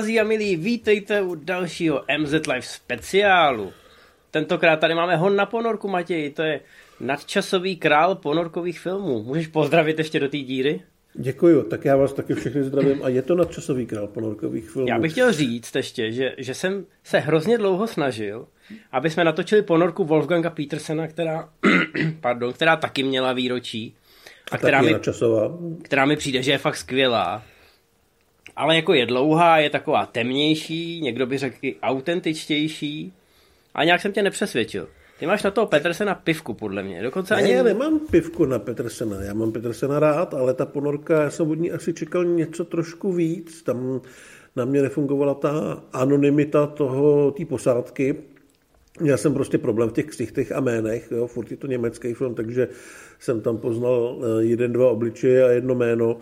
Drazí a milí, vítejte u dalšího MZ Live speciálu. Tentokrát tady máme hon na ponorku, Matěj, to je nadčasový král ponorkových filmů. Můžeš pozdravit ještě do té díry? Děkuju, tak já vás taky všechny zdravím a je to nadčasový král ponorkových filmů. Já bych chtěl říct ještě, že, že jsem se hrozně dlouho snažil, aby jsme natočili ponorku Wolfganga Petersena, která, pardon, která taky měla výročí. A, a která, mi, která mi přijde, že je fakt skvělá ale jako je dlouhá, je taková temnější, někdo by řekl i autentičtější a nějak jsem tě nepřesvědčil. Ty máš na toho Petersena pivku, podle mě. Dokonce ne, ani... já nemám pivku na Petersena. Já mám Petersena rád, ale ta ponorka, já jsem od ní asi čekal něco trošku víc. Tam na mě nefungovala ta anonymita toho, té posádky. Já jsem prostě problém v těch ksichtech a jménech, jo, furt je to německý film, takže jsem tam poznal eh, jeden, dva obličeje a jedno jméno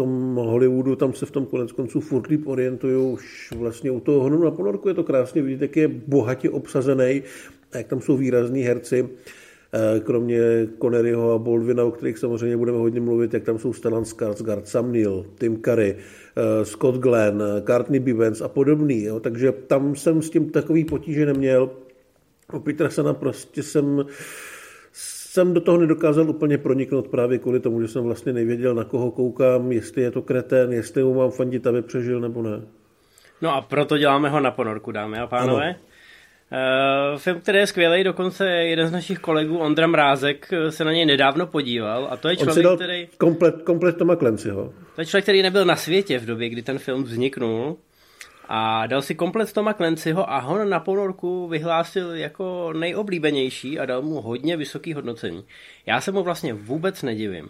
tom Hollywoodu, tam se v tom konec konců furt líp orientují už vlastně u toho honu na ponorku, je to krásně vidět, jak je bohatě obsazený a jak tam jsou výrazní herci, eh, kromě Conneryho a Baldwina, o kterých samozřejmě budeme hodně mluvit, jak tam jsou Stellan Skarsgård, Sam Neill, Tim Curry, eh, Scott Glenn, Courtney Bivens a podobný. Jo. Takže tam jsem s tím takový potíže neměl. U Petersena prostě jsem jsem do toho nedokázal úplně proniknout právě kvůli tomu, že jsem vlastně nevěděl, na koho koukám, jestli je to kretén, jestli mu mám fandit, aby přežil nebo ne. No a proto děláme ho na ponorku, dámy a pánové. Uh, film, který je skvělý, dokonce jeden z našich kolegů, Ondra Mrázek, se na něj nedávno podíval a to je člověk, který... Komplet, komplet Toma Clancyho. To je člověk, který nebyl na světě v době, kdy ten film vzniknul a dal si komplet Toma Clancyho a Hon na ponorku vyhlásil jako nejoblíbenější a dal mu hodně vysoký hodnocení. Já se mu vlastně vůbec nedivím.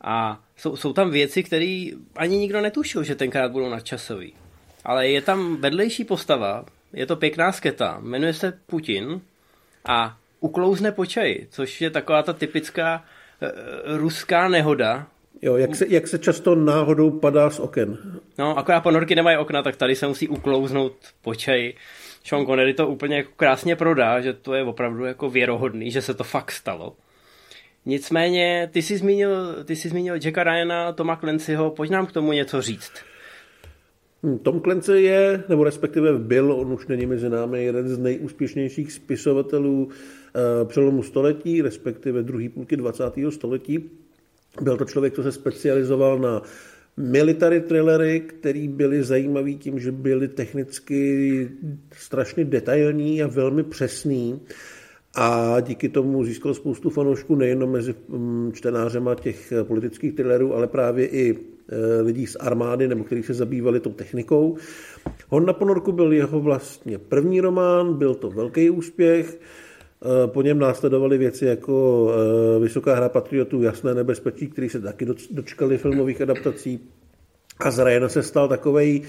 A jsou, jsou tam věci, které ani nikdo netušil, že tenkrát budou nadčasový. Ale je tam vedlejší postava, je to pěkná sketa, jmenuje se Putin a uklouzne po čaji, což je taková ta typická e, ruská nehoda, Jo, jak se, jak se často náhodou padá z oken. No, akorát ponorky nemají okna, tak tady se musí uklouznout po čaji. Sean Connery to úplně jako krásně prodá, že to je opravdu jako věrohodný, že se to fakt stalo. Nicméně, ty jsi zmínil, ty jsi zmínil Jacka Ryana, Toma Clancyho, pojď nám k tomu něco říct. Hm, Tom Clancy je, nebo respektive byl, on už není mezi námi, jeden z nejúspěšnějších spisovatelů uh, přelomu století, respektive druhý půlky 20. století. Byl to člověk, co se specializoval na military thrillery, které byly zajímavé tím, že byly technicky strašně detailní a velmi přesný. A díky tomu získal spoustu fanoušků nejen mezi mm, čtenářema těch politických thrillerů, ale právě i e, lidí z armády, nebo kteří se zabývali tou technikou. Hon na ponorku byl jeho vlastně první román, byl to velký úspěch. Eh, po něm následovaly věci jako eh, Vysoká hra patriotů, Jasné nebezpečí, který se taky dočkali filmových adaptací. A z Ryana se stal takovej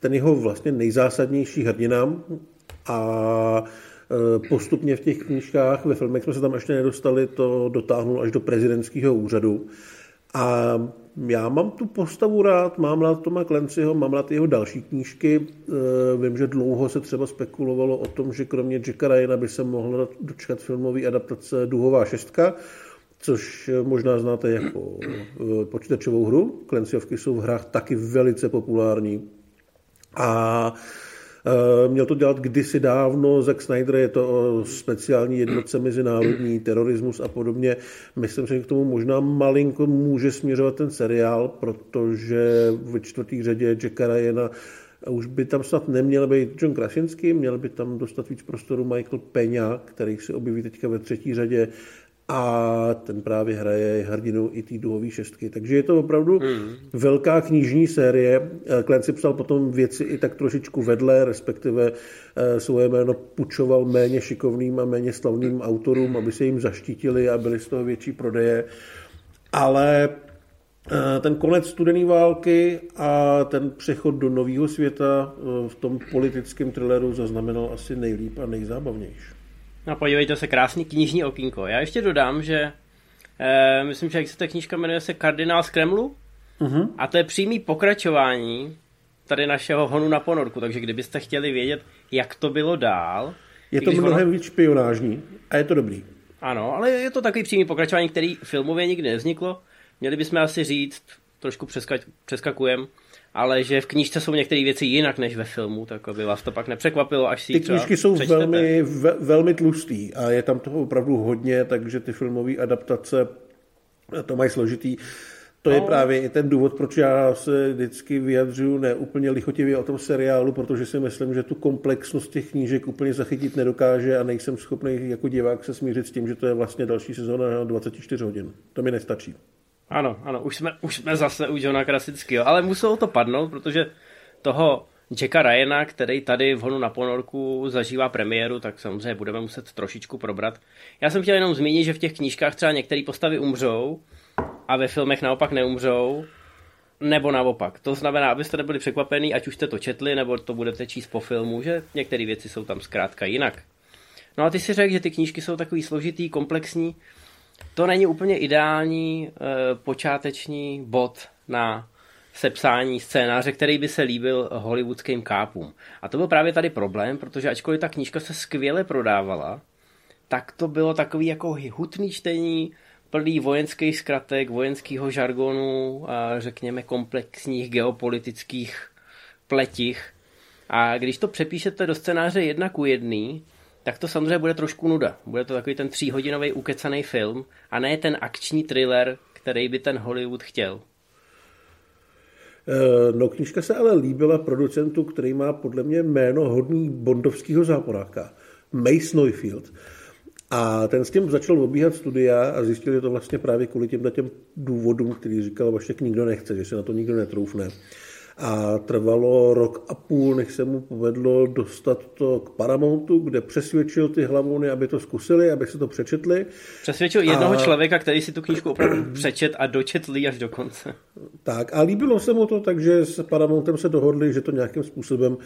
ten jeho vlastně nejzásadnější hrdina a eh, postupně v těch knížkách, ve filmech jsme se tam ještě nedostali, to dotáhnul až do prezidentského úřadu. A já mám tu postavu rád, mám rád Toma Clancyho, mám rád jeho další knížky. Eh, vím, že dlouho se třeba spekulovalo o tom, že kromě Jacka Ryana by se mohla dočkat filmový adaptace Duhová šestka, což možná znáte jako eh, počítačovou hru. Clancyovky jsou v hrách taky velice populární. A Eh, měl to dělat kdysi dávno, Zack Snyder je to o speciální jednotce mezinárodní, terorismus a podobně. Myslím, že k tomu možná malinko může směřovat ten seriál, protože ve čtvrtý řadě Jacka Ryana už by tam snad neměl být John Krasinski, měl by tam dostat víc prostoru Michael Peňa, který se objeví teďka ve třetí řadě a ten právě hraje hrdinu i té duhové šestky. Takže je to opravdu hmm. velká knižní série. Clancy psal potom věci i tak trošičku vedle, respektive eh, svoje jméno pučoval méně šikovným a méně slavným autorům, aby se jim zaštítili a byly z toho větší prodeje. Ale eh, ten konec studené války a ten přechod do nového světa eh, v tom politickém thrilleru zaznamenal asi nejlíp a nejzábavnější. No podívejte se, krásný knižní okýnko. Já ještě dodám, že eh, myslím, že jak se ta knížka jmenuje se Kardinál z Kremlu uh-huh. a to je přímý pokračování tady našeho honu na ponorku, takže kdybyste chtěli vědět, jak to bylo dál. Je to mnohem ono... víc špionážní a je to dobrý. Ano, ale je to takový přímý pokračování, který filmově nikdy nevzniklo. Měli bychom asi říct, trošku přeska- přeskakujeme, ale že v knížce jsou některé věci jinak než ve filmu, tak aby vás to pak nepřekvapilo, až si Ty knížky jsou přečtete. velmi, ve, velmi tlustý a je tam toho opravdu hodně, takže ty filmové adaptace to mají složitý. To je no. právě i ten důvod, proč já se vždycky vyjadřuju neúplně lichotivě o tom seriálu, protože si myslím, že tu komplexnost těch knížek úplně zachytit nedokáže a nejsem schopný jako divák se smířit s tím, že to je vlastně další sezóna na 24 hodin. To mi nestačí. Ano, ano, už jsme, už jsme zase u Johna Krasického, ale muselo to padnout, protože toho Jacka Ryana, který tady v Honu na ponorku zažívá premiéru, tak samozřejmě budeme muset trošičku probrat. Já jsem chtěl jenom zmínit, že v těch knížkách třeba některé postavy umřou a ve filmech naopak neumřou, nebo naopak. To znamená, abyste nebyli překvapení, ať už jste to četli, nebo to budete číst po filmu, že některé věci jsou tam zkrátka jinak. No a ty si řekl, že ty knížky jsou takový složitý, komplexní. To není úplně ideální e, počáteční bod na sepsání scénáře, který by se líbil hollywoodským kápům. A to byl právě tady problém, protože ačkoliv ta knížka se skvěle prodávala, tak to bylo takový jako hutný čtení, plný vojenských zkratek, vojenského žargonu a řekněme komplexních geopolitických pletích. A když to přepíšete do scénáře jedna ku jedný, tak to samozřejmě bude trošku nuda. Bude to takový ten tříhodinový ukecaný film a ne ten akční thriller, který by ten Hollywood chtěl. Eh, no, knižka se ale líbila producentu, který má podle mě jméno hodný bondovského záporáka. Mace Neufield. A ten s tím začal obíhat studia a zjistil, že to vlastně právě kvůli těm těm důvodům, který říkal, že nikdo nechce, že se na to nikdo netroufne. A trvalo rok a půl, než se mu povedlo dostat to k Paramountu, kde přesvědčil ty hlavouny, aby to zkusili, aby se to přečetli. Přesvědčil jednoho a... člověka, který si tu knížku opravdu přečet a dočetl až do konce. Tak a líbilo se mu to, takže s Paramountem se dohodli, že to nějakým způsobem uh,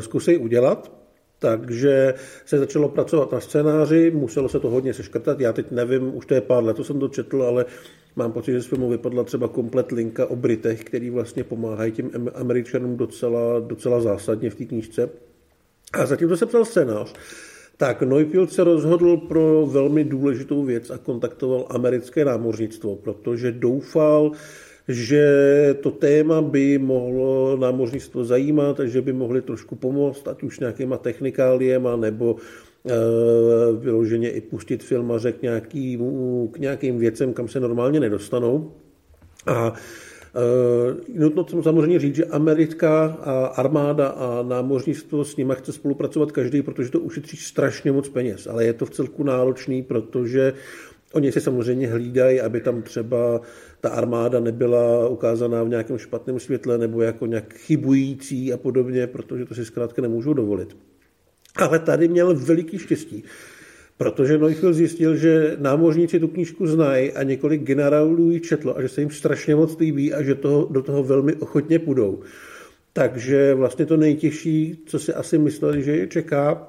zkusí udělat. Takže se začalo pracovat na scénáři, muselo se to hodně seškrtat. Já teď nevím, už to je pár let, to jsem to četl, ale mám pocit, že z filmu vypadla třeba komplet linka o Britech, který vlastně pomáhají těm Američanům docela, docela zásadně v té knížce. A zatím to se psal scénář. Tak Neufield se rozhodl pro velmi důležitou věc a kontaktoval americké námořnictvo, protože doufal, že to téma by mohlo námořnictvo zajímat, že by mohli trošku pomoct, ať už nějakýma technikáliema, nebo e, vyloženě i pustit filmaře k, nějaký, k nějakým věcem, kam se normálně nedostanou. A e, nutno no samozřejmě říct, že americká armáda a námořnictvo s nimi chce spolupracovat každý, protože to ušetří strašně moc peněz, ale je to v celku náročný, protože Oni si samozřejmě hlídají, aby tam třeba ta armáda nebyla ukázaná v nějakém špatném světle nebo jako nějak chybující a podobně, protože to si zkrátka nemůžou dovolit. Ale tady měl veliký štěstí, protože Neuchel zjistil, že námořníci tu knížku znají a několik generálů ji četlo a že se jim strašně moc líbí a že toho, do toho velmi ochotně půjdou. Takže vlastně to nejtěžší, co si asi mysleli, že je čeká,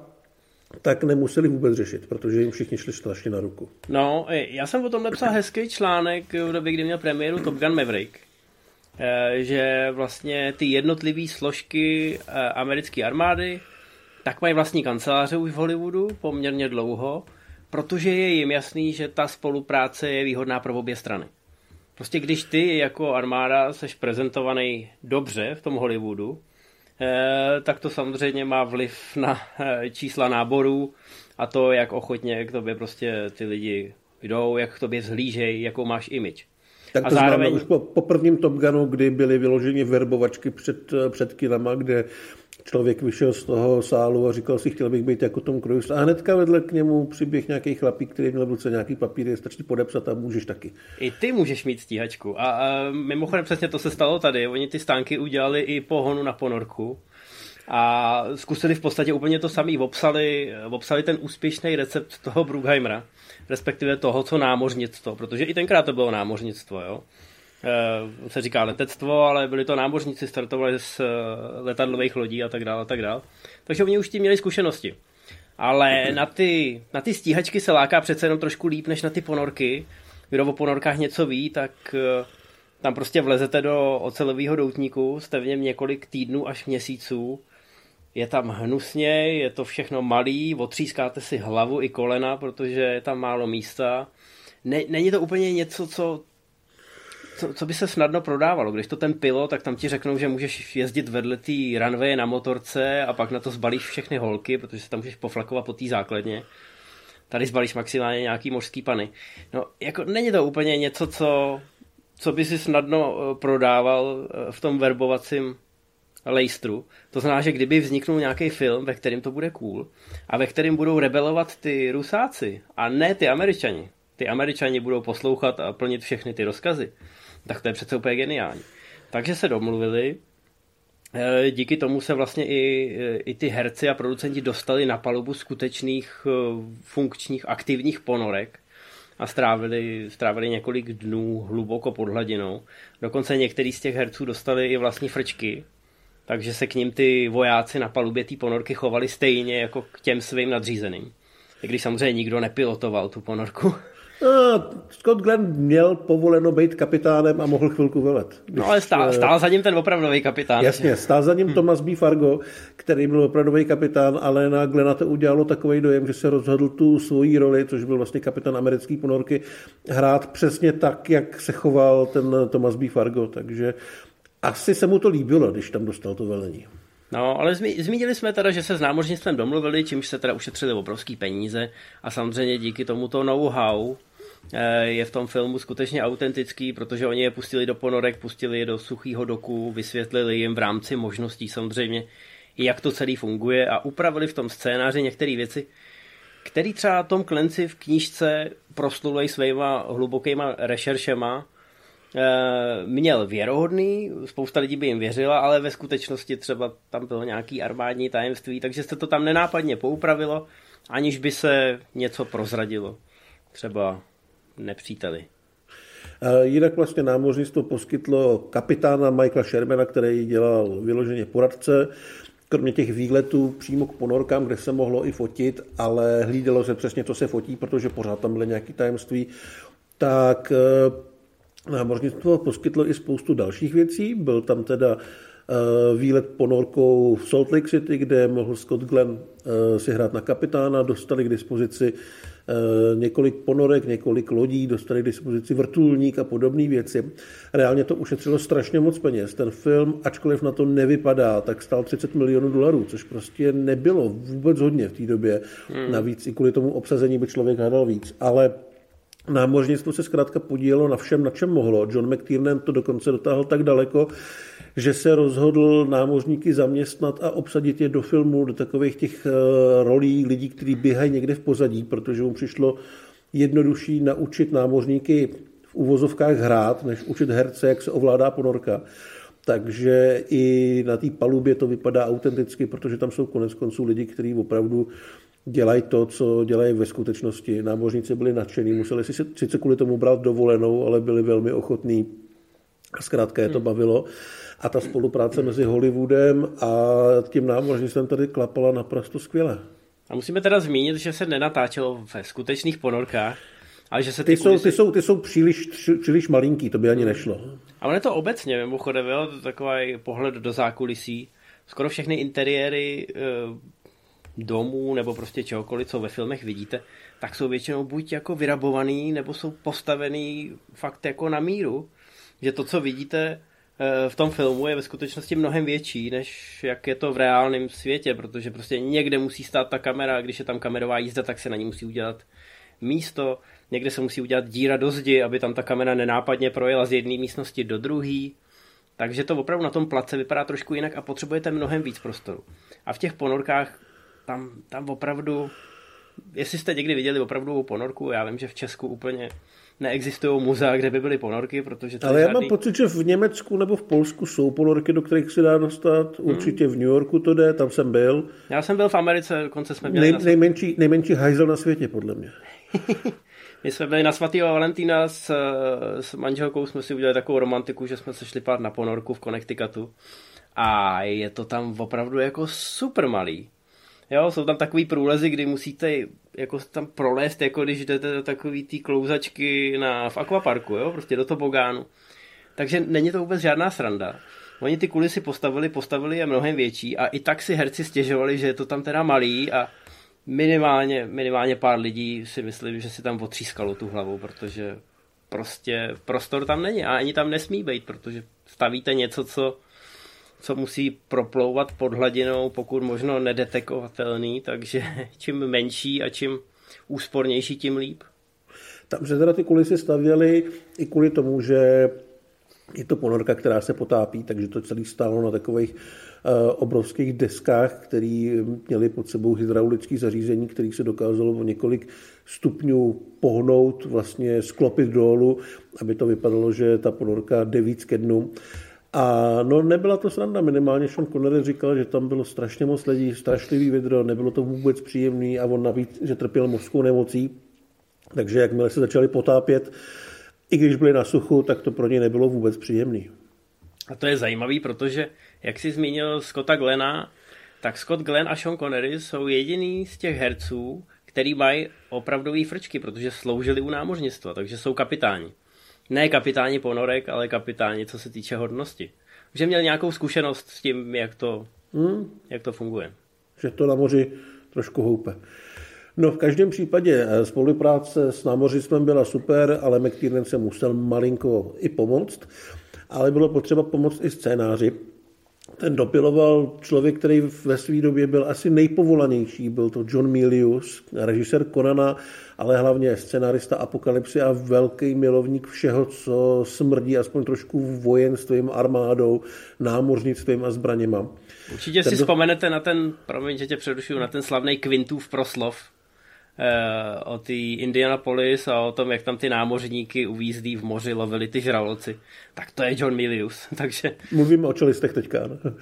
tak nemuseli vůbec řešit, protože jim všichni šli strašně na ruku. No, já jsem o tom napsal hezký článek v době, kdy měl premiéru Top Gun Maverick, eh, že vlastně ty jednotlivé složky eh, americké armády tak mají vlastní kanceláře už v Hollywoodu poměrně dlouho, protože je jim jasný, že ta spolupráce je výhodná pro obě strany. Prostě když ty jako armáda seš prezentovaný dobře v tom Hollywoodu, tak to samozřejmě má vliv na eh, čísla náborů a to, jak ochotně k tobě prostě ty lidi jdou, jak k tobě zhlížejí, jakou máš image. Tak to a zároveň... známe už po, po prvním Top Gunu, kdy byly vyloženy verbovačky před, eh, před kinama, kde člověk vyšel z toho sálu a říkal si, chtěl bych být jako Tom Cruise. A hnedka vedle k němu přiběh nějaký chlapík, který měl v ruce nějaký papír, stačí podepsat a můžeš taky. I ty můžeš mít stíhačku. A, a mimochodem přesně to se stalo tady. Oni ty stánky udělali i po honu na ponorku a zkusili v podstatě úplně to samé. Obsali, obsali ten úspěšný recept toho Brugheimera, respektive toho, co námořnictvo, protože i tenkrát to bylo námořnictvo, jo. E, se říká letectvo, ale byli to námořníci, startovali z eh, letadlových lodí a tak dále, a tak dále. Takže oni už tím měli zkušenosti. Ale na ty, na ty stíhačky se láká přece jenom trošku líp, než na ty ponorky. Kdo o ponorkách něco ví, tak eh, tam prostě vlezete do ocelového doutníku, jste v něm několik týdnů až měsíců je tam hnusně, je to všechno malý, otřískáte si hlavu i kolena, protože je tam málo místa. Ne, není to úplně něco, co, co, co by se snadno prodávalo. Když to ten pilot, tak tam ti řeknou, že můžeš jezdit vedle té runway na motorce a pak na to zbalíš všechny holky, protože se tam můžeš poflakovat po té základně. Tady zbalíš maximálně nějaký mořský pany. No, jako není to úplně něco, co, co by si snadno eh, prodával eh, v tom verbovacím lejstru. To znamená, že kdyby vzniknul nějaký film, ve kterém to bude cool a ve kterém budou rebelovat ty rusáci a ne ty američani, ty američani budou poslouchat a plnit všechny ty rozkazy, tak to je přece úplně geniální. Takže se domluvili, eh, díky tomu se vlastně i, eh, i ty herci a producenti dostali na palubu skutečných eh, funkčních aktivních ponorek a strávili, strávili několik dnů hluboko pod hladinou. Dokonce některý z těch herců dostali i vlastní frčky, takže se k ním ty vojáci na palubě té ponorky chovali stejně jako k těm svým nadřízeným. I když samozřejmě nikdo nepilotoval tu ponorku. No, Scott Glenn měl povoleno být kapitánem a mohl chvilku velet. No ale stál, eh, stál za ním ten opravdový kapitán. Jasně, stál za ním hmm. Thomas B. Fargo, který byl opravdový kapitán, ale na Glena to udělalo takový dojem, že se rozhodl tu svoji roli, což byl vlastně kapitán americké ponorky, hrát přesně tak, jak se choval ten Thomas B. Fargo, takže asi se mu to líbilo, když tam dostal to velení. No, ale zmi, zmínili jsme teda, že se s námořnictvem domluvili, čímž se teda ušetřili obrovský peníze a samozřejmě díky tomuto know-how eh, je v tom filmu skutečně autentický, protože oni je pustili do ponorek, pustili je do suchého doku, vysvětlili jim v rámci možností samozřejmě, jak to celý funguje a upravili v tom scénáři některé věci, který třeba Tom Clancy v knížce proslulej svýma hlubokýma rešeršema, Eh, měl věrohodný, spousta lidí by jim věřila, ale ve skutečnosti třeba tam bylo nějaký armádní tajemství, takže se to tam nenápadně poupravilo, aniž by se něco prozradilo. Třeba nepříteli. Jinak vlastně námořnictvo poskytlo kapitána Michaela Shermana, který dělal vyloženě poradce, kromě těch výletů přímo k ponorkám, kde se mohlo i fotit, ale hlídalo se přesně, co se fotí, protože pořád tam byly nějaké tajemství, tak eh, Námořnictvo poskytlo i spoustu dalších věcí. Byl tam teda eh, výlet ponorkou v Salt Lake City, kde mohl Scott Glenn eh, si hrát na kapitána, dostali k dispozici několik ponorek, několik lodí, dostali k dispozici vrtulník a podobné věci. Reálně to ušetřilo strašně moc peněz. Ten film, ačkoliv na to nevypadá, tak stál 30 milionů dolarů, což prostě nebylo vůbec hodně v té době. Hmm. Navíc i kvůli tomu obsazení by člověk hledal víc. Ale Námořnictvo se zkrátka podílelo na všem, na čem mohlo. John McTiernan to dokonce dotáhl tak daleko, že se rozhodl námořníky zaměstnat a obsadit je do filmu, do takových těch eh, rolí lidí, kteří běhají někde v pozadí, protože mu přišlo jednodušší naučit námořníky v uvozovkách hrát, než učit herce, jak se ovládá ponorka. Takže i na té palubě to vypadá autenticky, protože tam jsou konec konců lidi, kteří opravdu dělají to, co dělají ve skutečnosti. Námořníci byli nadšení, museli si sice kvůli tomu brát dovolenou, ale byli velmi ochotní. A zkrátka je to hmm. bavilo. A ta spolupráce mezi Hollywoodem a tím námořnictvem tady klapala naprosto skvěle. A musíme teda zmínit, že se nenatáčelo ve skutečných ponorkách, ale že se ty, ty, jsou, ty, jsou, ty jsou příliš, příliš malinký, to by ani nešlo. Ale je to obecně, mimochodem, jo, takový pohled do zákulisí. Skoro všechny interiéry eh, domů nebo prostě čehokoliv, co ve filmech vidíte, tak jsou většinou buď jako vyrabovaný, nebo jsou postavený fakt jako na míru. Že to, co vidíte eh, v tom filmu, je ve skutečnosti mnohem větší, než jak je to v reálném světě, protože prostě někde musí stát ta kamera, a když je tam kamerová jízda, tak se na ní musí udělat místo, někde se musí udělat díra do zdi, aby tam ta kamera nenápadně projela z jedné místnosti do druhé. Takže to opravdu na tom place vypadá trošku jinak a potřebujete mnohem víc prostoru. A v těch ponorkách tam, tam opravdu, jestli jste někdy viděli opravdu ponorku, já vím, že v Česku úplně neexistují muzea, kde by byly ponorky, protože to Ale já žádný... mám pocit, že v Německu nebo v Polsku jsou ponorky, do kterých se dá dostat. Hmm. Určitě v New Yorku to jde, tam jsem byl. Já jsem byl v Americe, dokonce jsme měli... Nej, na... nejmenší, nejmenší hajzel na světě, podle mě. My jsme byli na svatého Valentína s, s manželkou, jsme si udělali takovou romantiku, že jsme se šli pát na ponorku v Connecticutu. A je to tam opravdu jako super malý. Jo, jsou tam takový průlezy, kdy musíte jako tam prolézt, jako když jdete do takový té klouzačky na, v akvaparku, jo, prostě do tobogánu. Takže není to vůbec žádná sranda. Oni ty kulisy postavili, postavili je mnohem větší a i tak si herci stěžovali, že je to tam teda malý a minimálně, minimálně pár lidí si myslím, že si tam otřískalo tu hlavu, protože prostě prostor tam není a ani tam nesmí být, protože stavíte něco, co, co musí proplouvat pod hladinou, pokud možno nedetekovatelný, takže čím menší a čím úspornější, tím líp. Tam se teda ty kulisy stavěly i kvůli tomu, že je to ponorka, která se potápí, takže to celé stálo na takových uh, obrovských deskách, které měly pod sebou hydraulické zařízení, který se dokázalo o několik stupňů pohnout, vlastně sklopit dolů, aby to vypadalo, že ta ponorka jde víc ke dnu. A no nebyla to sranda, minimálně Sean Connery říkal, že tam bylo strašně moc lidí, strašlivý vidro, nebylo to vůbec příjemný a on navíc, že trpěl mozkou nemocí, takže jakmile se začali potápět, i když byli na suchu, tak to pro ně nebylo vůbec příjemný. A to je zajímavý, protože, jak jsi zmínil Scotta Glena, tak Scott Glenn a Sean Connery jsou jediný z těch herců, který mají opravdový frčky, protože sloužili u námořnictva, takže jsou kapitáni. Ne kapitáni ponorek, ale kapitáni, co se týče hodnosti. Že měl nějakou zkušenost s tím, jak to, hmm. jak to funguje. Že to na moři trošku houpe. No v každém případě eh, spolupráce s námořnictvem byla super, ale McTiernan se musel malinko i pomoct, ale bylo potřeba pomoct i scénáři. Ten dopiloval člověk, který ve své době byl asi nejpovolanější, byl to John Milius, režisér Konana, ale hlavně scenárista Apokalypsy a velký milovník všeho, co smrdí aspoň trošku vojenstvím, armádou, námořnictvím a zbraněma. Určitě ten si do... vzpomenete na ten, promiň, že tě přerušuju, na ten slavný Quintův proslov, o té Indianapolis a o tom, jak tam ty námořníky uvízdí v moři, lovili ty žraloci. Tak to je John Milius, takže... Mluvíme o čelistech teďka, no.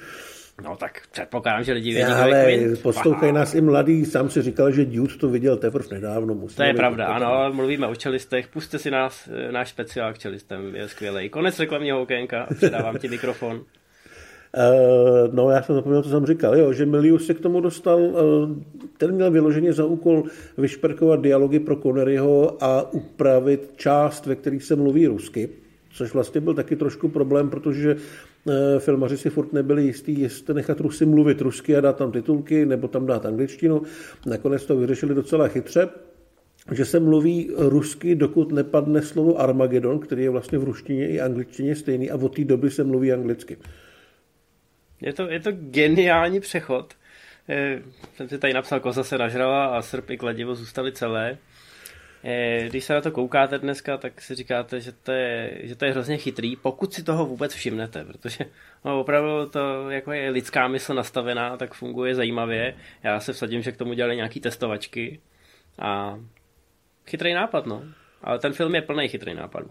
No tak předpokládám, že lidi vědí, Ale poslouchají nás i mladý, sám si říkal, že Dude to viděl teprve nedávno. Musíme to je pravda, to ano, mluvíme o čelistech, puste si nás, eh, náš speciál k čelistem, je skvělý. Konec reklamního okénka předávám ti mikrofon. Uh, no, já jsem zapomněl, co jsem říkal, jo, že Milius se k tomu dostal, uh, ten měl vyloženě za úkol vyšperkovat dialogy pro Conneryho a upravit část, ve které se mluví rusky, což vlastně byl taky trošku problém, protože uh, filmaři si furt nebyli jistí, jestli nechat Rusy mluvit rusky a dát tam titulky, nebo tam dát angličtinu. Nakonec to vyřešili docela chytře, že se mluví rusky, dokud nepadne slovo Armagedon, který je vlastně v ruštině i angličtině stejný a od té doby se mluví anglicky. Je to, je to geniální přechod. Eh, jsem si tady napsal, koza se nažrala a srp i kladivo zůstaly celé. Eh, když se na to koukáte dneska, tak si říkáte, že to je, že to je hrozně chytrý, pokud si toho vůbec všimnete, protože no, opravdu to, jako je lidská mysl nastavená, tak funguje zajímavě. Já se vsadím, že k tomu dělali nějaký testovačky a chytrý nápad, no. Ale ten film je plný chytrý nápad.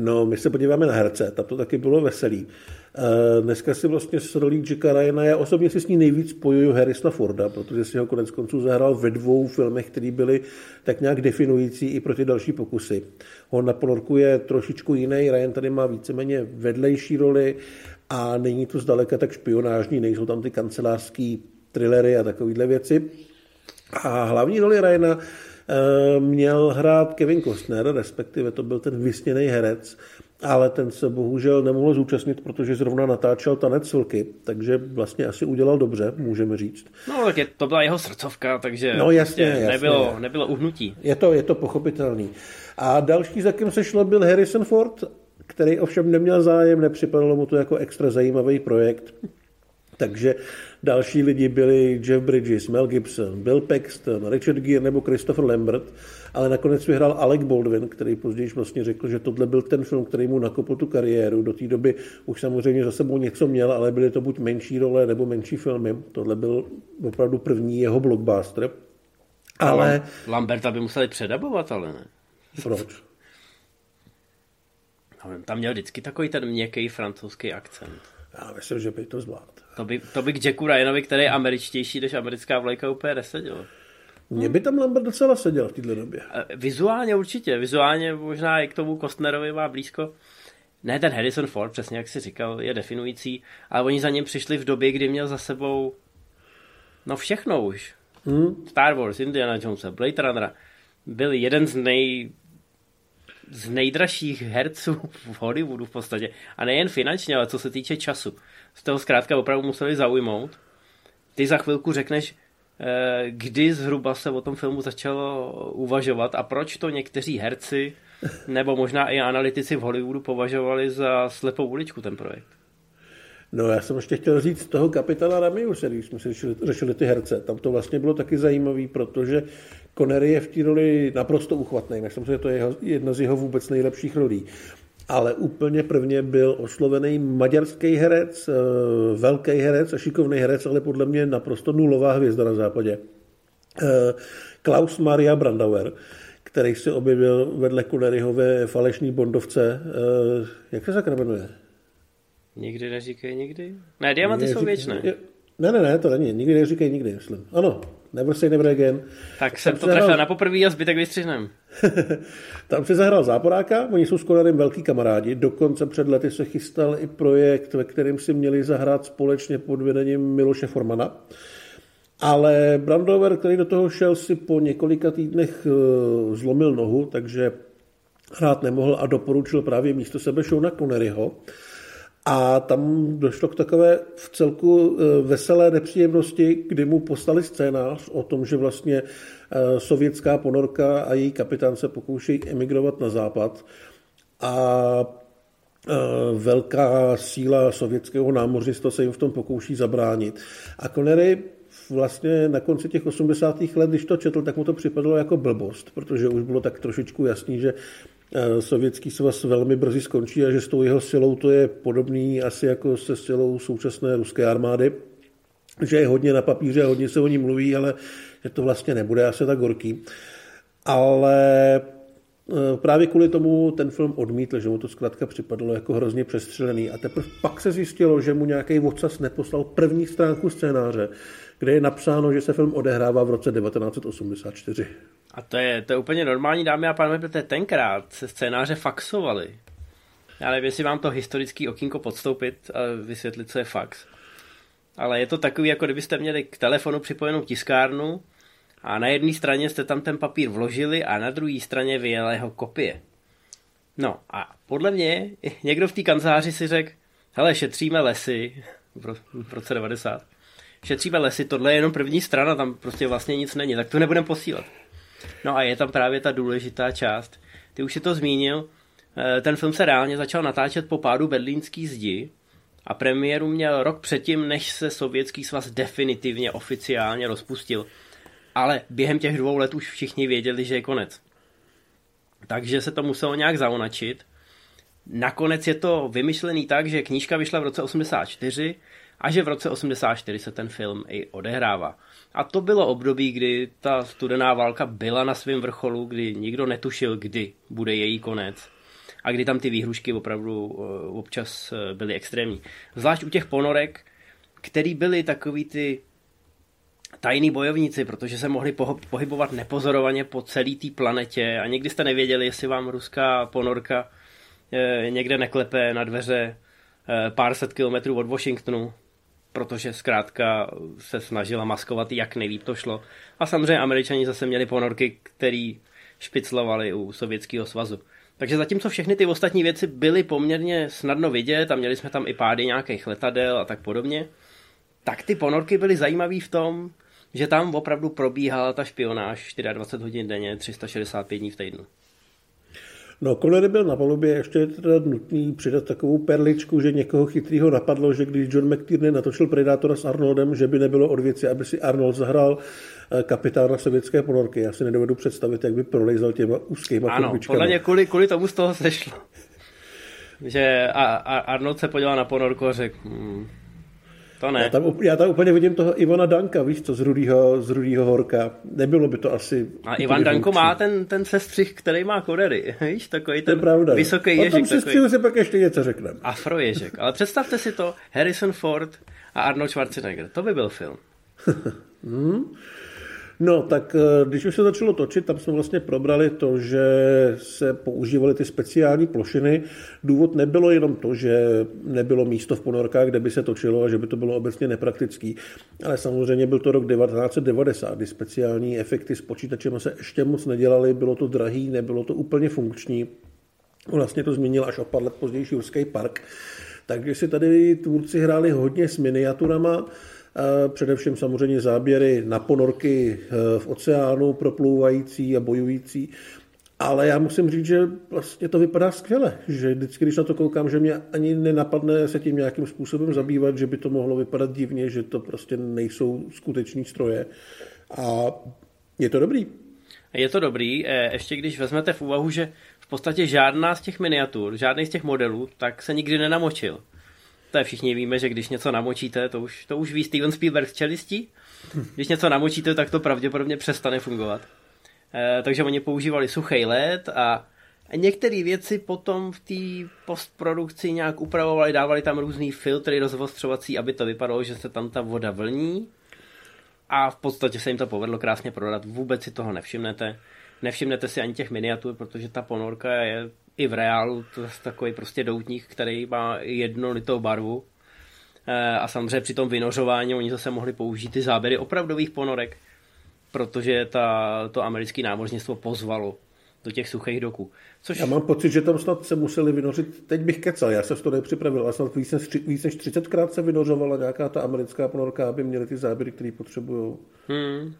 No, my se podíváme na herce, tam to taky bylo veselý. Eh, dneska si vlastně s rolí Jacka Ryana, já osobně si s ní nejvíc spojuju Harrisona Forda, protože si ho konec konců zahrál ve dvou filmech, které byly tak nějak definující i pro ty další pokusy. On na ponorku je trošičku jiný, Ryan tady má víceméně vedlejší roli a není to zdaleka tak špionážní, nejsou tam ty kancelářské thrillery a takovéhle věci. A hlavní roli Ryana měl hrát Kevin Costner, respektive to byl ten vysněný herec, ale ten se bohužel nemohl zúčastnit, protože zrovna natáčel tanec Silky, takže vlastně asi udělal dobře, můžeme říct. No tak je, to byla jeho srdcovka, takže no, jasně, prostě jasně. Nebylo, nebylo uhnutí. Je to, je to pochopitelný. A další, za kým se šlo, byl Harrison Ford, který ovšem neměl zájem, nepřipadalo mu to jako extra zajímavý projekt. Takže další lidi byli Jeff Bridges, Mel Gibson, Bill Paxton, Richard Gere nebo Christopher Lambert ale nakonec vyhrál Alec Baldwin, který později vlastně řekl, že tohle byl ten film, který mu nakopl tu kariéru. Do té doby už samozřejmě za sebou něco měl, ale byly to buď menší role nebo menší filmy. Tohle byl opravdu první jeho blockbuster. Ale... Lamberta by museli předabovat, ale ne. Proč? Tam měl vždycky takový ten měkký francouzský akcent. Já myslím, že by to zvládl. To by, to by k Jacku Ryanovi, který je američtější než americká vlajka, úplně nesedělo. Mně by tam Lambert docela seděl v této době. Eh, vizuálně určitě, vizuálně možná i k tomu Kostnerovi má blízko. Ne, ten Harrison Ford, přesně jak si říkal, je definující, ale oni za ním přišli v době, kdy měl za sebou no všechno už. Hmm. Star Wars, Indiana Jones, Blade Runner byl jeden z nej z nejdražších herců v Hollywoodu v podstatě. A nejen finančně, ale co se týče času. Z toho zkrátka opravdu museli zaujmout. Ty za chvilku řekneš, Eh, kdy zhruba se o tom filmu začalo uvažovat a proč to někteří herci nebo možná i analytici v Hollywoodu považovali za slepou uličku ten projekt. No já jsem ještě chtěl říct toho kapitana Ramiuse, když jsme si řešili, řešili ty herce. Tam to vlastně bylo taky zajímavé, protože Connery je v té roli naprosto uchvatný. Myslím si, že to je jedna z jeho vůbec nejlepších rolí. Ale úplně prvně byl oslovený maďarský herec, eh, velký herec a šikovný herec, ale podle mě naprosto nulová hvězda na západě. Eh, Klaus Maria Brandauer, který se objevil vedle Conneryho ve falešní bondovce. Eh, jak se sakra jmenuje? Nikdy neříkej nikdy? Ne, diamanty jsou věčné. Ne, ne, ne, to není. Nikdy neříkej nikdy, myslím. Ano, never say never again. Tak jsem Tam to trefil zahrál... na poprvé a zbytek vystřihnem. Tam se zahrál záporáka, oni jsou s Konarem velký kamarádi, dokonce před lety se chystal i projekt, ve kterém si měli zahrát společně pod vedením Miloše Formana. Ale Brandover, který do toho šel, si po několika týdnech eh, zlomil nohu, takže hrát nemohl a doporučil právě místo sebe Shona Conneryho. A tam došlo k takové v celku eh, veselé nepříjemnosti, kdy mu poslali scénář o tom, že vlastně eh, sovětská ponorka a její kapitán se pokouší emigrovat na západ. A velká síla sovětského námořnictva se jim v tom pokouší zabránit. A Connery vlastně na konci těch 80. let, když to četl, tak mu to připadalo jako blbost, protože už bylo tak trošičku jasný, že eh, sovětský svaz velmi brzy skončí a že s tou jeho silou to je podobný asi jako se silou současné ruské armády, že je hodně na papíře, hodně se o ní mluví, ale že to vlastně nebude asi tak horký. Ale eh, právě kvůli tomu ten film odmítl, že mu to zkrátka připadalo jako hrozně přestřelený. A teprve pak se zjistilo, že mu nějaký vocas neposlal první stránku scénáře, kde je napsáno, že se film odehrává v roce 1984. A to je, to je úplně normální, dámy a pánové, protože tenkrát se scénáře faxovaly. Já nevím, jestli vám to historický okýnko podstoupit a vysvětlit, co je fax. Ale je to takový, jako kdybyste měli k telefonu připojenou tiskárnu a na jedné straně jste tam ten papír vložili a na druhé straně vyjela jeho kopie. No a podle mě někdo v té kanceláři si řekl, hele, šetříme lesy v roce 90 šetříme lesy, tohle je jenom první strana, tam prostě vlastně nic není, tak to nebudeme posílat. No a je tam právě ta důležitá část. Ty už si to zmínil, eh, ten film se reálně začal natáčet po pádu berlínský zdi a premiéru měl rok předtím, než se sovětský svaz definitivně oficiálně rozpustil. Ale během těch dvou let už všichni věděli, že je konec. Takže se to muselo nějak zaunačit. Nakonec je to vymyšlený tak, že knížka vyšla v roce 84 a že v roce 84 se ten film i odehrává. A to bylo období, kdy ta studená válka byla na svém vrcholu, kdy nikdo netušil, kdy bude její konec a kdy tam ty výhrušky opravdu eh, občas eh, byly extrémní. Zvlášť u těch ponorek, který byly takový ty tajní bojovníci, protože se mohli pohybovat nepozorovaně po celé té planetě a někdy jste nevěděli, jestli vám ruská ponorka eh, někde neklepe na dveře pár set kilometrů od Washingtonu, protože zkrátka se snažila maskovat, jak nejlíp to šlo. A samozřejmě američani zase měli ponorky, který špiclovali u Sovětského svazu. Takže zatímco všechny ty ostatní věci byly poměrně snadno vidět a měli jsme tam i pády nějakých letadel a tak podobně, tak ty ponorky byly zajímavé v tom, že tam opravdu probíhala ta špionáž 24 hodin denně, 365 dní v týdnu. No, Connery byl na palubě, ještě je teda nutný přidat takovou perličku, že někoho chytrýho napadlo, že když John McTierney natočil Predátora s Arnoldem, že by nebylo od věci, aby si Arnold zahrál eh, kapitána sovětské ponorky. Já si nedovedu představit, jak by prolejzal těma úzkýma Ano, podle mě kvůli, kvůli tomu z toho sešlo. Že a, a Arnold se podíval na ponorku a řekl, hmm, to ne. Já tam, já tam úplně vidím toho Ivana Danka, víš co, z Rudýho, z Rudýho Horka. Nebylo by to asi... A Ivan Danko má ten, ten sestřih, který má kodery, víš, takový ten pravda, vysoký ježek. O tom sestřihu si pak ještě něco řekneme. Afro ježek. Ale představte si to, Harrison Ford a Arnold Schwarzenegger. To by byl film. hmm. No, tak eh, když už se začalo točit, tam jsme vlastně probrali to, že se používaly ty speciální plošiny. Důvod nebylo jenom to, že nebylo místo v ponorkách, kde by se točilo a že by to bylo obecně nepraktický, ale samozřejmě byl to rok 1990, kdy speciální efekty s počítačem se ještě moc nedělaly, bylo to drahý, nebylo to úplně funkční. Vlastně to změnil až o pár let pozdější Jurský park. Takže si tady tvůrci hráli hodně s miniaturama, Především samozřejmě záběry na ponorky eh, v oceánu proplouvající a bojující. Ale já musím říct, že vlastně to vypadá skvěle, že vždycky, když na to koukám, že mě ani nenapadne se tím nějakým způsobem zabývat, že by to mohlo vypadat divně, že to prostě nejsou skuteční stroje. A je to dobrý. Je to dobrý, eh, ještě když vezmete v úvahu, že v podstatě žádná z těch miniatur, žádný z těch modelů, tak se nikdy nenamočil. To je všichni víme, že když něco namočíte, to už, to už ví Steven Spielberg z čelistí. Když něco namočíte, tak to pravděpodobně přestane fungovat. E, takže oni používali suchý led a některé věci potom v té postprodukci nějak upravovali, dávali tam různý filtry rozvostřovací, aby to vypadalo, že se tam ta voda vlní. A v podstatě se jim to povedlo krásně prodat. Vůbec si toho nevšimnete. Nevšimnete si ani těch miniatur, protože ta ponorka je i v reálu to je takový prostě doutník, který má jednolitou barvu. E, a samozřejmě při tom vynořování oni zase mohli použít ty záběry opravdových ponorek, protože ta, to americké námořnictvo pozvalo do těch suchých doků. Což... Já mám pocit, že tam snad se museli vynořit, teď bych kecal, já se to nepřipravil, ale snad víc než, víc než 30krát se vynořovala nějaká ta americká ponorka, aby měli ty záběry, které potřebují. Hmm.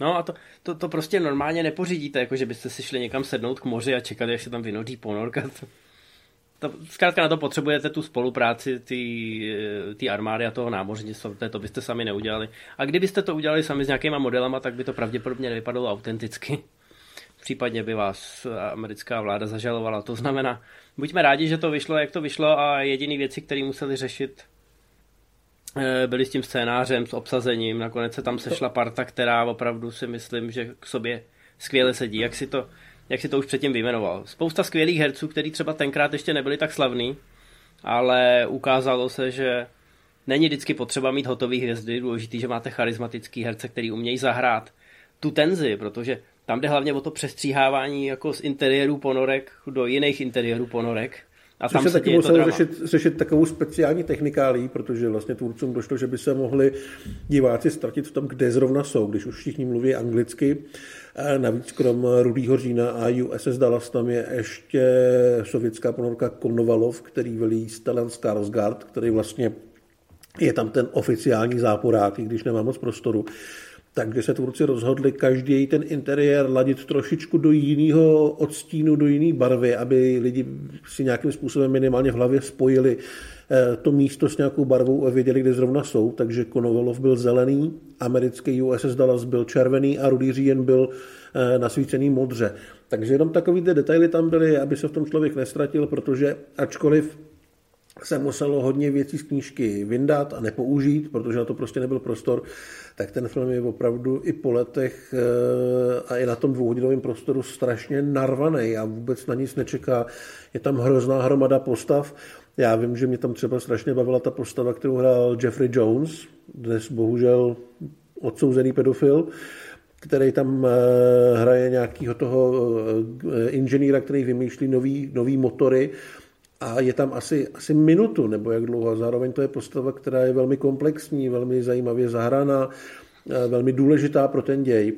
No a to, to, to prostě normálně nepořídíte, jako že byste si šli někam sednout k moři a čekali, až se tam vynoří ponorka. To, to, zkrátka na to potřebujete tu spolupráci té armády a toho námořnictva, to byste sami neudělali. A kdybyste to udělali sami s nějakýma modelama, tak by to pravděpodobně nevypadalo autenticky. Případně by vás americká vláda zažalovala. To znamená, buďme rádi, že to vyšlo, jak to vyšlo a jediný věci, které museli řešit, Eh, byli s tím scénářem, s obsazením, nakonec se tam sešla parta, která opravdu si myslím, že k sobě skvěle sedí, jak si to, jak si to už předtím vyjmenoval. Spousta skvělých herců, který třeba tenkrát ještě nebyli tak slavní, ale ukázalo se, že není vždycky potřeba mít hotový hvězdy, důležitý, že máte charismatický herce, který umějí zahrát tu tenzi, protože tam jde hlavně o to přestříhávání jako z interiérů ponorek do jiných interiérů ponorek a tam se taky museli řešit, řešit takovou speciální technikálí, protože vlastně tvůrcům došlo, že by se mohli diváci ztratit v tom, kde zrovna jsou, když už všichni mluví anglicky. Navíc krom Rudýho října a USS Dallas tam je ještě sovětská ponorka Konovalov, který velí Stellan Skarsgård, který vlastně je tam ten oficiální záporák, i když nemá moc prostoru. Takže se tvůrci rozhodli každý ten interiér ladit trošičku do jiného odstínu, do jiné barvy, aby lidi si nějakým způsobem minimálně v hlavě spojili eh, to místo s nějakou barvou a věděli, kde zrovna jsou. Takže Konovalov byl zelený, americký USS Dallas byl červený a Rudy Říjen byl eh, nasvícený modře. Takže jenom takový detaily tam byly, aby se v tom člověk nestratil, protože ačkoliv se muselo hodně věcí z knížky vyndat a nepoužít, protože na to prostě nebyl prostor, tak ten film je opravdu i po letech eh, a i na tom dvouhodinovém prostoru strašně narvaný a vůbec na nic nečeká. Je tam hrozná hromada postav. Já vím, že mě tam třeba strašně bavila ta postava, kterou hrál Jeffrey Jones, dnes bohužel odsouzený pedofil, který tam eh, hraje nějakého toho eh, inženýra, který vymýšlí nový, nový motory a je tam asi, asi minutu, nebo jak dlouho. Zároveň to je postava, která je velmi komplexní, velmi zajímavě zahraná, eh, velmi důležitá pro ten děj.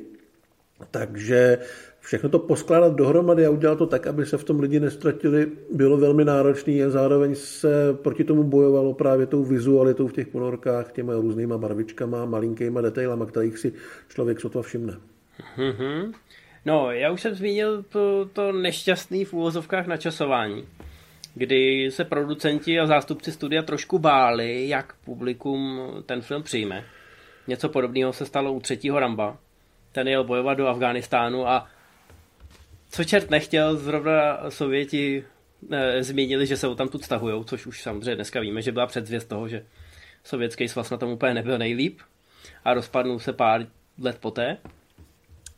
Takže všechno to poskládat dohromady a udělat to tak, aby se v tom lidi nestratili, bylo velmi náročné a zároveň se proti tomu bojovalo právě tou vizualitou v těch ponorkách, těma různýma barvičkama, malinkýma detailama, kterých si člověk sotva všimne. Mm-hmm. No, já už jsem zmínil to, to nešťastný v úvozovkách načasování kdy se producenti a zástupci studia trošku báli, jak publikum ten film přijme. Něco podobného se stalo u třetího Ramba. Ten jel bojovat do Afghánistánu a co čert nechtěl, zrovna Sověti e, zmínili, že se ho tam tu stahujou, což už samozřejmě dneska víme, že byla předzvěst toho, že sovětský svaz na tom úplně nebyl nejlíp a rozpadnul se pár let poté.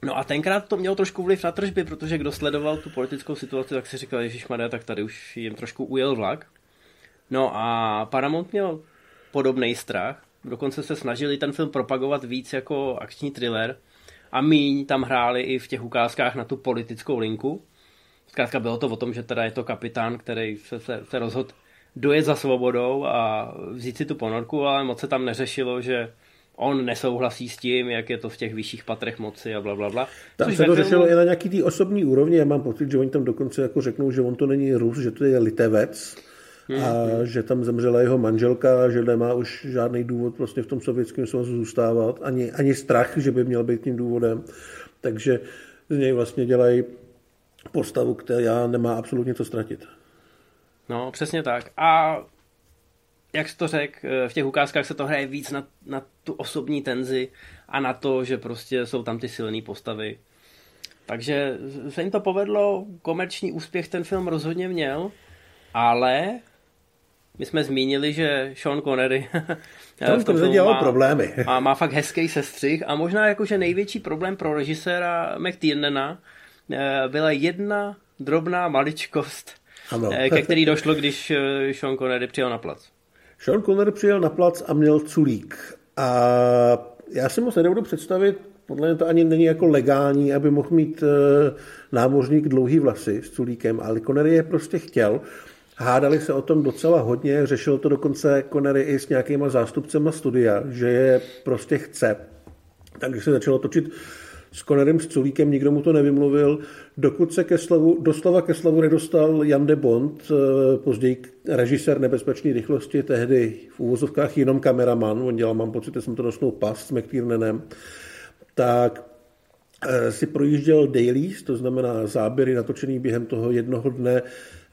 No a tenkrát to mělo trošku vliv na tržby, protože kdo sledoval tu politickou situaci, tak si říkal, Ježíš tak tady už jim trošku ujel vlak. No a Paramount měl podobný strach, dokonce se snažili ten film propagovat víc jako akční thriller a míň tam hráli i v těch ukázkách na tu politickou linku. Zkrátka bylo to o tom, že teda je to kapitán, který se, se, se rozhodl dojet za svobodou a vzít si tu ponorku, ale moc se tam neřešilo, že on nesouhlasí s tím, jak je to v těch vyšších patrech moci a bla, bla, bla. Tam se to řešilo i na nějaký tý osobní úrovni. Já mám pocit, že oni tam dokonce jako řeknou, že on to není Rus, že to je Litevec hmm. a hmm. že tam zemřela jeho manželka, že nemá už žádný důvod vlastně v tom sovětském svazu zůstávat, ani, ani strach, že by měl být tím důvodem. Takže z něj vlastně dělají postavu, která nemá absolutně co ztratit. No, přesně tak. A jak jsi to řekl, v těch ukázkách se to hraje víc na, na tu osobní tenzi a na to, že prostě jsou tam ty silné postavy. Takže se jim to povedlo, komerční úspěch ten film rozhodně měl, ale my jsme zmínili, že Sean Connery v tom filmu má, problémy. má, má fakt hezký sestřih a možná jakože největší problém pro režiséra McTiernana eh, byla jedna drobná maličkost, ano. Eh, ke který došlo, když eh, Sean Connery přijel na plac. Sean Connery přijel na plac a měl culík. A já si moc nedovedu představit, podle mě to ani není jako legální, aby mohl mít námořník dlouhý vlasy s culíkem, ale Connery je prostě chtěl. Hádali se o tom docela hodně, řešil to dokonce Connery i s nějakýma zástupcema studia, že je prostě chce. Takže se začalo točit s Connerem s Culíkem, nikdo mu to nevymluvil, dokud se ke slovu, doslova ke slovu nedostal Jan de Bond, eh, později režisér nebezpečné rychlosti, tehdy v úvozovkách jenom kameraman, on dělal, mám pocit, že jsem to nosnul pas s McTiernanem, tak eh, si projížděl dailies, to znamená záběry natočený během toho jednoho dne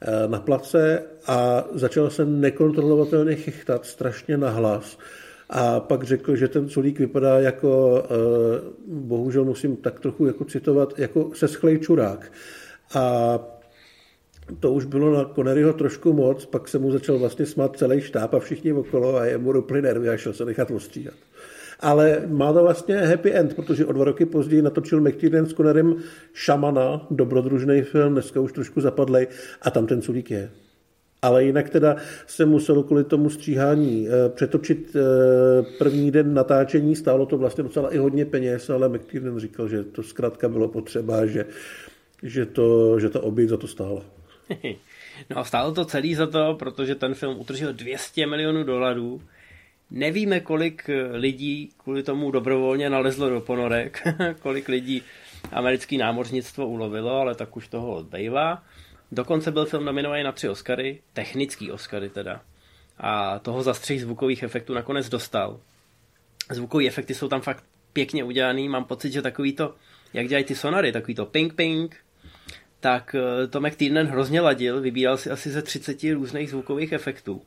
Eh, na place a začal se nekontrolovatelně chychtat strašně nahlas. A pak řekl, že ten culík vypadá jako, eh, bohužel musím tak trochu jako citovat, jako seschlej čurák. A to už bylo na Conneryho trošku moc, pak se mu začal vlastně smát celý štáb a všichni okolo a je mu úplně nervy a šel se nechat ostříhat ale má to vlastně happy end, protože o dva roky později natočil McTiernan s Connerem Šamana, dobrodružný film, dneska už trošku zapadlej, a tam ten culík je. Ale jinak teda se muselo kvůli tomu stříhání eh, přetočit eh, první den natáčení, stálo to vlastně docela i hodně peněz, ale McTiernan říkal, že to zkrátka bylo potřeba, že, že, to, že to oběť za to stálo. No a stálo to celý za to, protože ten film utržil 200 milionů dolarů Nevíme, kolik lidí kvůli tomu dobrovolně nalezlo do ponorek, kolik lidí americké námořnictvo ulovilo, ale tak už toho odbývá. Dokonce byl film nominovaný na tři Oscary, technický Oscary teda. A toho za střih zvukových efektů nakonec dostal. Zvukové efekty jsou tam fakt pěkně udělaný, mám pocit, že takový to, jak dělají ty sonary, takový to ping ping, tak eh, to McTiernan hrozně ladil, vybíral si asi ze 30 různých zvukových efektů.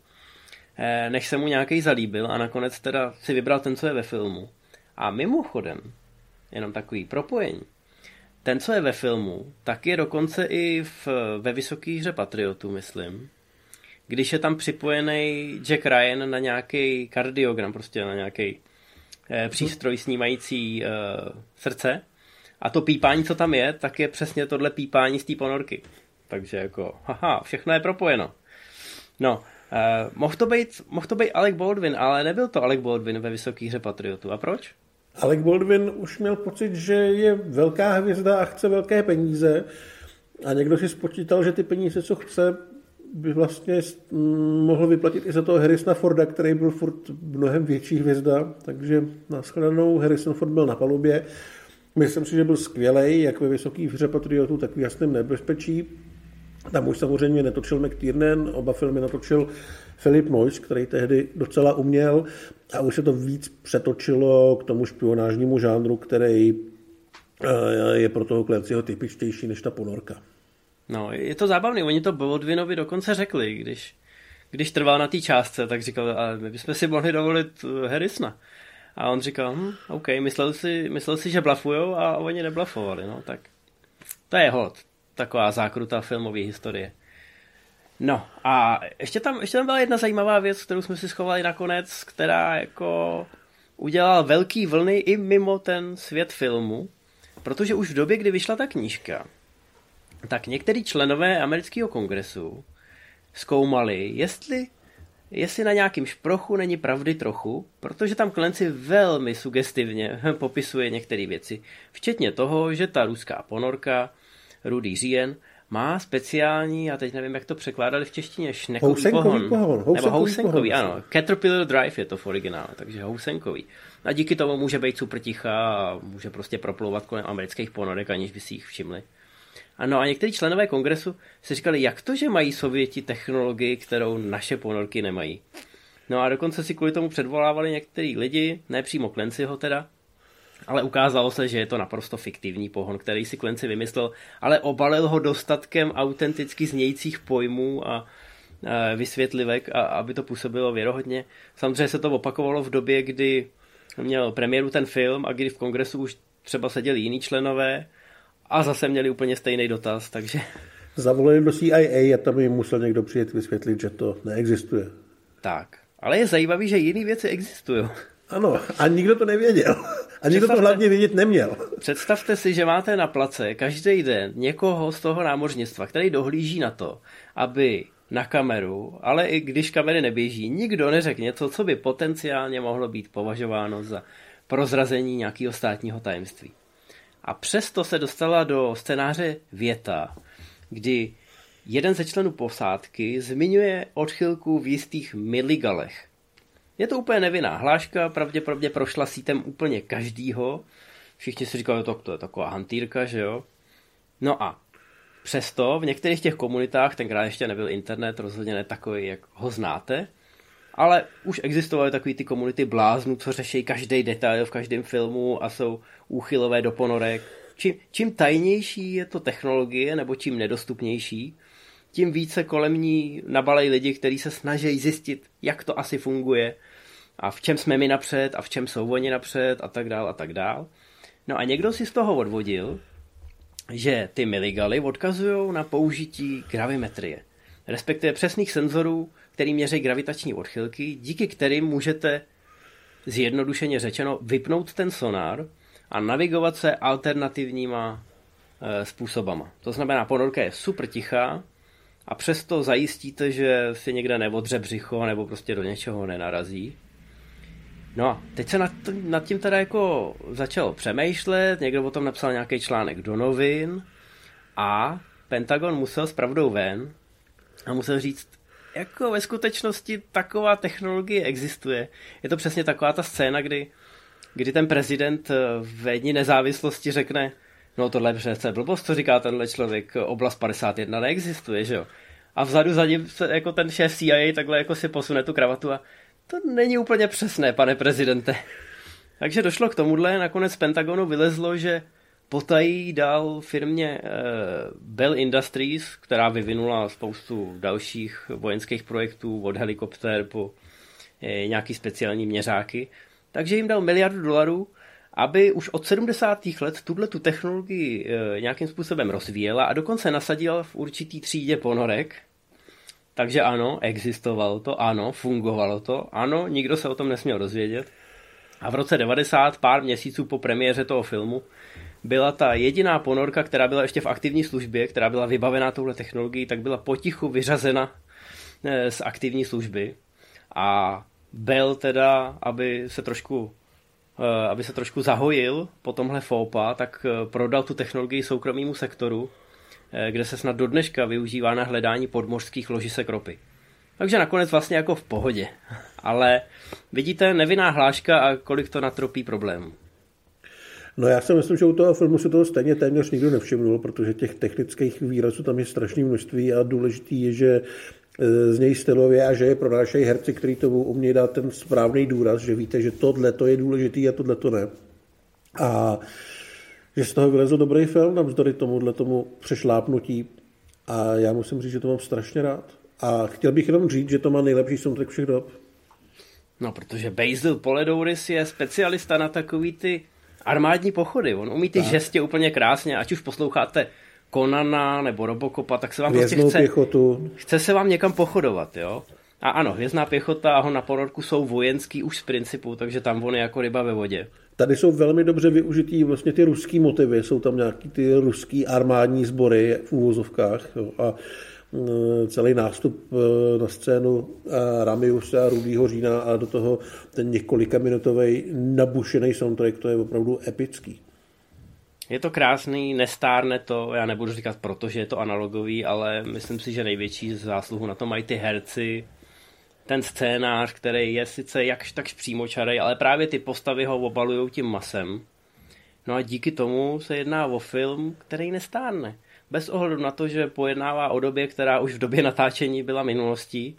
Eh, než se mu nějaký zalíbil a nakonec teda si vybral ten, co je ve filmu. A mimochodem, jenom takový propojení, ten, co je ve filmu, tak je dokonce i v, ve vysoké hře Patriotu, myslím. Když je tam připojený Jack Ryan na nějaký kardiogram, prostě na nějaký eh, přístroj snímající eh, srdce. A to pípání, co tam je, tak je přesně tohle pípání z té ponorky. Takže jako, haha, všechno je propojeno. No, Uh, mohl, to být, mohl to být Alec Baldwin, ale nebyl to Alec Baldwin ve vysoké hře Patriotu. A proč? Alec Baldwin už měl pocit, že je velká hvězda a chce velké peníze a někdo si spočítal, že ty peníze, co chce, by vlastně mohl vyplatit i za toho Harrisona Forda, který byl furt mnohem větší hvězda, takže nashledanou Harrison Ford byl na palubě. Myslím si, že byl skvělý, jak ve vysoké hře Patriotu, tak v jasném nebezpečí. Tam už samozřejmě netočil McTiernan, oba filmy natočil Philip Noyce, který tehdy docela uměl a už se to víc přetočilo k tomu špionážnímu žánru, který eh, je pro toho Clancyho typičtější než ta ponorka. No, je to zábavné, oni to Baldwinovi dokonce řekli, když, když trval na té částce, tak říkal, ale my bychom si mohli dovolit eh, Harrisona. A on říkal, hm, OK, myslel si, myslel si, že blafujou a oni neblafovali, no tak to je hod taková zákruta filmové historie. No a ještě tam, ještě tam byla jedna zajímavá věc, kterou jsme si schovali nakonec, která jako udělala velký vlny i mimo ten svět filmu, protože už v době, kdy vyšla ta knížka, tak některý členové amerického kongresu zkoumali, jestli, jestli na nějakým šprochu není pravdy trochu, protože tam Klenci velmi sugestivně popisuje některé věci, včetně toho, že ta ruská ponorka rudý říjen, má speciální, já teď nevím, jak to překládali v češtině, šnekový housenkový pohon. pohon. Housenkový Nebo housenkový, pohon. ano. Caterpillar Drive je to v originále, takže housenkový. A díky tomu může být super tichá a může prostě proplouvat kolem amerických ponorek, aniž by si jich všimli. Ano a někteří členové kongresu si říkali, jak to, že mají Sověti technologii, kterou naše ponorky nemají. No a dokonce si kvůli tomu předvolávali některý lidi, ne přímo Klencyho teda, ale ukázalo se, že je to naprosto fiktivní pohon, který si Klenci vymyslel, ale obalil ho dostatkem autenticky znějících pojmů a vysvětlivek, a, aby to působilo věrohodně. Samozřejmě se to opakovalo v době, kdy měl premiéru ten film a kdy v kongresu už třeba seděli jiní členové a zase měli úplně stejný dotaz, takže... Zavolali do CIA a tam jim musel někdo přijet vysvětlit, že to neexistuje. Tak, ale je zajímavý, že jiné věci existují. Ano, a nikdo to nevěděl. A nikdo to hlavně vědět neměl. Představte si, že máte na place každý den někoho z toho námořnictva, který dohlíží na to, aby na kameru, ale i když kamery neběží, nikdo neřekne něco, co by potenciálně mohlo být považováno za prozrazení nějakého státního tajemství. A přesto se dostala do scénáře věta, kdy jeden ze členů posádky zmiňuje odchylku v jistých miligalech. Je to úplně nevinná hláška, pravděpodobně prošla sítem úplně každýho. Všichni si říkali, to, to je taková hantýrka, že jo? No a přesto v některých těch komunitách, tenkrát ještě nebyl internet, rozhodně ne takový, jak ho znáte, ale už existovaly takové ty komunity bláznů, co řeší každý detail v každém filmu a jsou úchylové do ponorek. Čím, čím tajnější je to technologie, nebo čím nedostupnější, tím více kolem ní nabalají lidi, kteří se snaží zjistit, jak to asi funguje a v čem jsme my napřed a v čem jsou oni napřed a tak dál a tak dál. No a někdo si z toho odvodil, že ty miligaly odkazují na použití gravimetrie, respektive přesných senzorů, který měří gravitační odchylky, díky kterým můžete zjednodušeně řečeno vypnout ten sonár a navigovat se alternativníma e, způsobama. To znamená, ponorka je super tichá a přesto zajistíte, že si někde neodře břicho nebo prostě do něčeho nenarazí. No a teď se nad, nad tím teda jako začal přemýšlet, někdo o tom napsal nějaký článek do novin a Pentagon musel s pravdou ven a musel říct, jako ve skutečnosti taková technologie existuje. Je to přesně taková ta scéna, kdy, kdy ten prezident ve dní nezávislosti řekne, no tohle je přece blbost, co říká tenhle člověk, oblast 51 neexistuje, že jo. A vzadu za ním se, jako ten šéf CIA takhle jako si posune tu kravatu a to není úplně přesné, pane prezidente. Takže došlo k tomuhle, nakonec z Pentagonu vylezlo, že potají dal firmě eh, Bell Industries, která vyvinula spoustu dalších vojenských projektů, od helikoptér po eh, nějaký speciální měřáky, takže jim dal miliardu dolarů, aby už od 70. let tuhle tu technologii eh, nějakým způsobem rozvíjela a dokonce nasadila v určitý třídě ponorek, takže ano, existovalo to, ano, fungovalo to, ano, nikdo se o tom nesměl dozvědět. A v roce 90, pár měsíců po premiéře toho filmu, byla ta jediná ponorka, která byla ještě v aktivní službě, která byla vybavená touhle technologií, tak byla potichu vyřazena eh, z aktivní služby. A Bell teda, aby se trošku aby se trošku zahojil po tomhle FOPA, tak eh, prodal tu technologii soukromému sektoru Eh, kde se snad do dneška využívá na hledání podmořských ložisek ropy. Takže nakonec vlastně jako v pohodě. Ale vidíte, nevinná hláška a kolik to natropí problémů. No já si myslím, že u toho filmu se toho stejně téměř nikdo nevšimnul, protože těch technických výrazů tam je strašné množství a důležitý je, že eh, z něj stylově a že je pronášejí herci, kteří tomu umějí dát ten správný důraz, že víte, že tohle to je důležitý a tohle to ne. A že z toho vylezl dobrý film, navzdory tomuhle tomu přešlápnutí. A já musím říct, že to mám strašně rád. A chtěl bych jenom říct, že to má nejlepší soundtrack všech dob. No, protože Basil Poledouris je specialista na takový ty armádní pochody. On umí ty tak. žestě úplně krásně, ať už posloucháte Konana nebo Robocopa, tak se vám Hvězdnou prostě chce, pěchotu. chce se vám někam pochodovat, jo? A ano, hvězdná pěchota a ho na ponorku jsou vojenský už z principu, takže tam on je jako ryba ve vodě. Tady jsou velmi dobře využitý vlastně ty ruský motivy, jsou tam nějaký ty ruský armádní sbory v úvozovkách jo, a mm, celý nástup e, na scénu Ramiuse a Rudýho Řína a do toho ten několika minutový nabušený soundtrack, to je opravdu epický. Je to krásný, nestárne to, já nebudu říkat proto, že je to analogový, ale myslím si, že největší zásluhu na to mají ty herci, ten scénář, který je sice jakž takž přímočarej, ale právě ty postavy ho obalují tím masem. No a díky tomu se jedná o film, který nestárne. Bez ohledu na to, že pojednává o době, která už v době natáčení byla minulostí,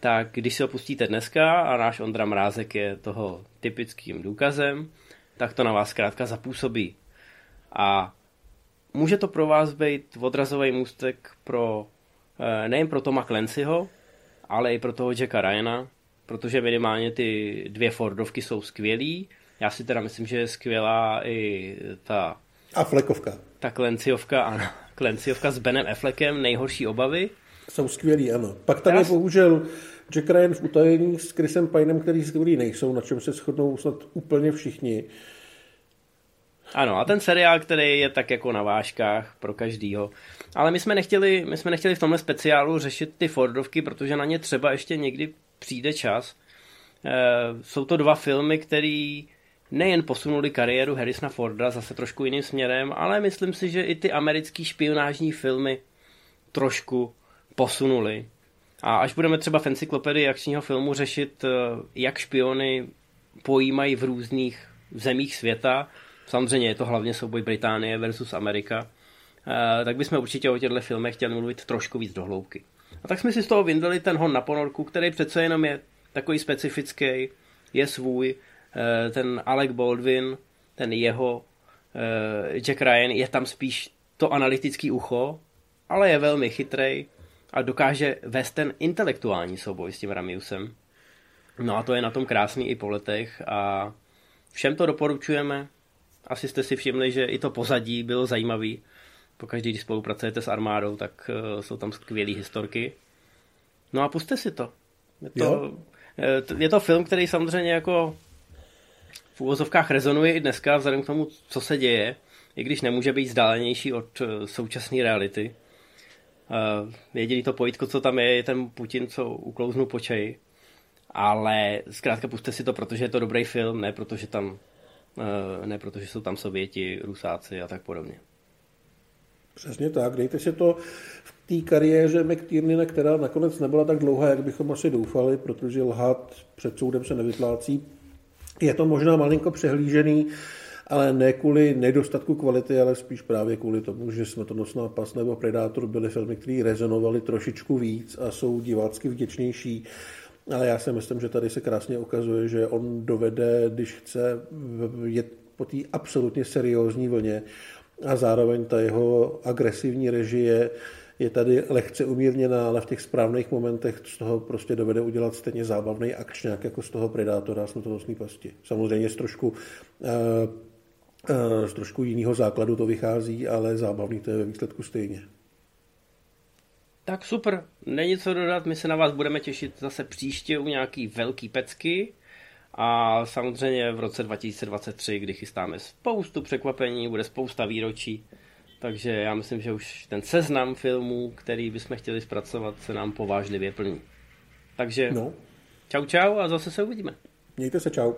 tak když se ho pustíte dneska, a náš Ondra Mrázek je toho typickým důkazem, tak to na vás zkrátka zapůsobí. A může to pro vás být odrazový můstek pro eh, nejen pro Toma Clancyho, ale i pro toho Jacka Ryana, protože minimálně ty dvě Fordovky jsou skvělý. Já si teda myslím, že je skvělá i ta... A flekovka. Ta Clancyovka, ano. Clancyovka s Benem Affleckem, nejhorší obavy. Jsou skvělí, ano. Pak tam Já... je bohužel Jack Ryan v utajení s Chrisem Pinem, který skvělý nejsou, na čem se shodnou snad úplně všichni. Ano, a ten seriál, který je tak jako na vážkách pro každýho. Ale my jsme nechtěli, my jsme nechtěli v tomhle speciálu řešit ty Fordovky, protože na ně třeba ještě někdy přijde čas. E, jsou to dva filmy, které nejen posunuli kariéru Harrisona Forda zase trošku jiným směrem, ale myslím si, že i ty americký špionážní filmy trošku posunuli. A až budeme třeba v encyklopedii akčního filmu řešit, eh, jak špiony pojímají v různých zemích světa, samozřejmě je to hlavně souboj Británie versus Amerika, eh, tak bychom určitě o těchto filmech chtěli mluvit trošku víc do hloubky. A tak jsme si z toho vyndali ten hon na ponorku, který přece jenom je takový specifický, je svůj, eh, ten Alec Baldwin, ten jeho Jack Ryan, je tam spíš to analytický ucho, ale je velmi chytrý, a dokáže vést ten intelektuální souboj s tím Ramiusem. No a to je na tom krásný i po letech a všem to doporučujeme. Asi jste si všimli, že i to pozadí bylo zajímavý. Pokaždý, když spolupracujete s armádou, tak uh, jsou tam skvělé historky. No a puste si to. Je to, eh, je to film, který samozřejmě jako v úvozovkách rezonuje i dneska, vzhledem k tomu, co se děje, i když nemůže být vzdálenější od eh, současné reality. Uh, jediný to pojítko, co tam je, je ten Putin, co uklouznu po čaji. Ale zkrátka puste si to, protože je to dobrý film, ne protože tam ne protože jsou tam Sověti, Rusáci a tak podobně. Přesně tak, dejte si to v té kariéře McTierneyna, která nakonec nebyla tak dlouhá, jak bychom asi doufali, protože lhát před soudem se nevyplácí. Je to možná malinko přehlížený, ale ne kvůli nedostatku kvality, ale spíš právě kvůli tomu, že Smrtonosná pas nebo Predátor byly filmy, které rezonovaly trošičku víc a jsou divácky vděčnější. Ale já si myslím, že tady se krásně ukazuje, že on dovede, když chce jet po té absolutně seriózní vlně a zároveň ta jeho agresivní režie je tady lehce umírněná, ale v těch správných momentech z toho prostě dovede udělat stejně zábavný akčňák jako z toho Predátora a smrtonosný pasti. Samozřejmě s trošku uh, z trošku jiného základu to vychází, ale zábavný to je ve výsledku stejně. Tak super, není co dodat, my se na vás budeme těšit zase příště u nějaký velký pecky a samozřejmě v roce 2023, kdy chystáme spoustu překvapení, bude spousta výročí, takže já myslím, že už ten seznam filmů, který bychom chtěli zpracovat, se nám povážlivě plní. Takže no. čau čau a zase se uvidíme. Mějte se čau.